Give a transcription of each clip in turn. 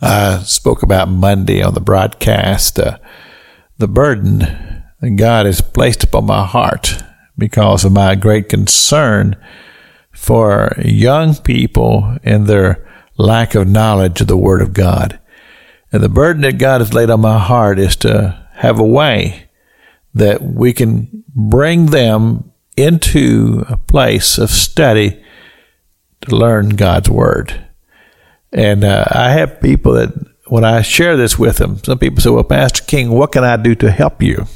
I spoke about Monday on the broadcast uh, the burden that God has placed upon my heart because of my great concern for young people and their lack of knowledge of the Word of God. And the burden that God has laid on my heart is to have a way that we can bring them into a place of study to learn God's Word. And uh, I have people that, when I share this with them, some people say, Well, Pastor King, what can I do to help you?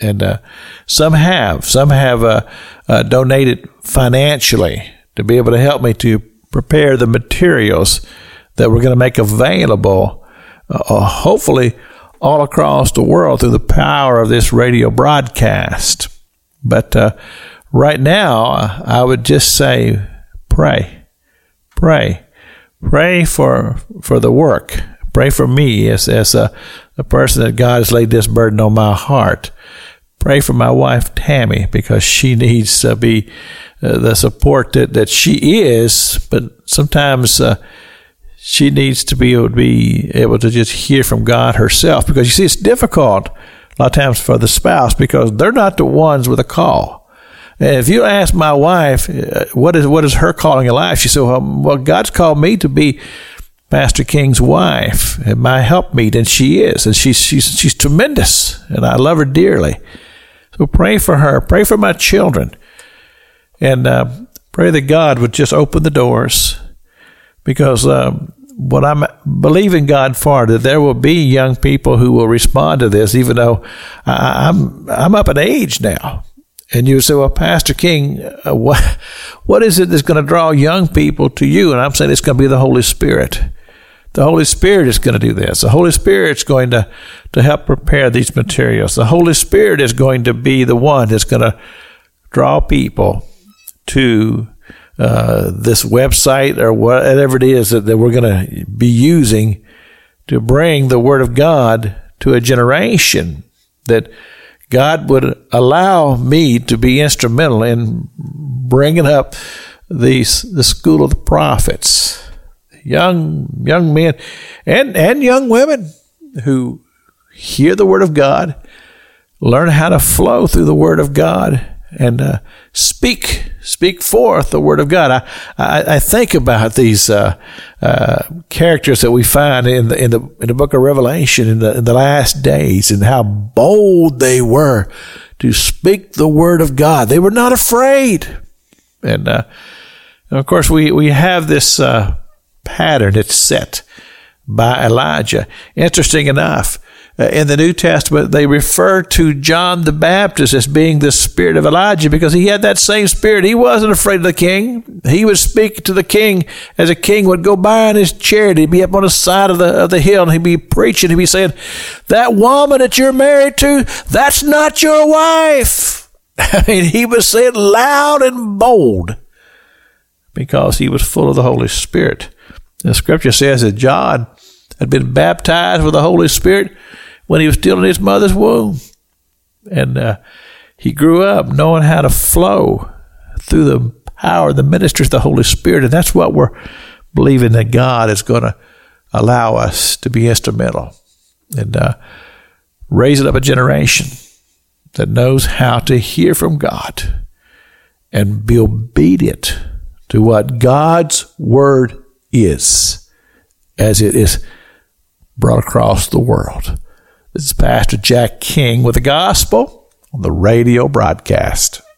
And uh, some have. Some have uh, uh donated financially to be able to help me to prepare the materials that we're going to make available, uh, uh, hopefully, all across the world through the power of this radio broadcast. But right now, I would just say, pray, pray pray for for the work. Pray for me as as a, a person that God has laid this burden on my heart. Pray for my wife Tammy because she needs to be uh, the support that, that she is, but sometimes uh, she needs to be able to be able to just hear from God herself because you see it's difficult a lot of times for the spouse because they're not the ones with a call if you ask my wife, uh, what is what is her calling in life? She said, well, well, God's called me to be Pastor King's wife and my helpmeet, and she is, and she's she's she's tremendous, and I love her dearly. So pray for her, pray for my children, and uh, pray that God would just open the doors, because um, what I'm believing God for that there will be young people who will respond to this, even though I, I'm I'm up in age now. And you say, well, Pastor King, uh, what, what is it that's going to draw young people to you? And I'm saying it's going to be the Holy Spirit. The Holy Spirit is going to do this. The Holy Spirit is going to, to help prepare these materials. The Holy Spirit is going to be the one that's going to draw people to uh, this website or whatever it is that, that we're going to be using to bring the Word of God to a generation that God would allow me to be instrumental in bringing up these the school of the prophets, young young men and and young women who hear the word of God, learn how to flow through the word of God, and uh, speak speak forth the word of God. I I, I think about these uh, uh, characters that we find in the in the in the book of Revelation in the in the last days, and how bold they were to speak the word of God. They were not afraid, and, uh, and of course we we have this uh, pattern. It's set by Elijah. Interesting enough Uh, in the New Testament, they refer to John the Baptist as being the spirit of Elijah because he had that same spirit. He wasn't afraid of the king. He would speak to the king as a king would go by in his chariot. He'd be up on the side of the, of the hill and he'd be preaching. He'd be saying, That woman that you're married to, that's not your wife. I mean, he was saying loud and bold because he was full of the Holy Spirit. The scripture says that John had been baptized with the Holy Spirit when he was still in his mother's womb. And uh, he grew up knowing how to flow through the power, the ministry of the Holy Spirit. And that's what we're believing that God is going to allow us to be instrumental and uh, raising up a generation that knows how to hear from God and be obedient to what God's word is as it is brought across the world. This is Pastor Jack King with the gospel on the radio broadcast.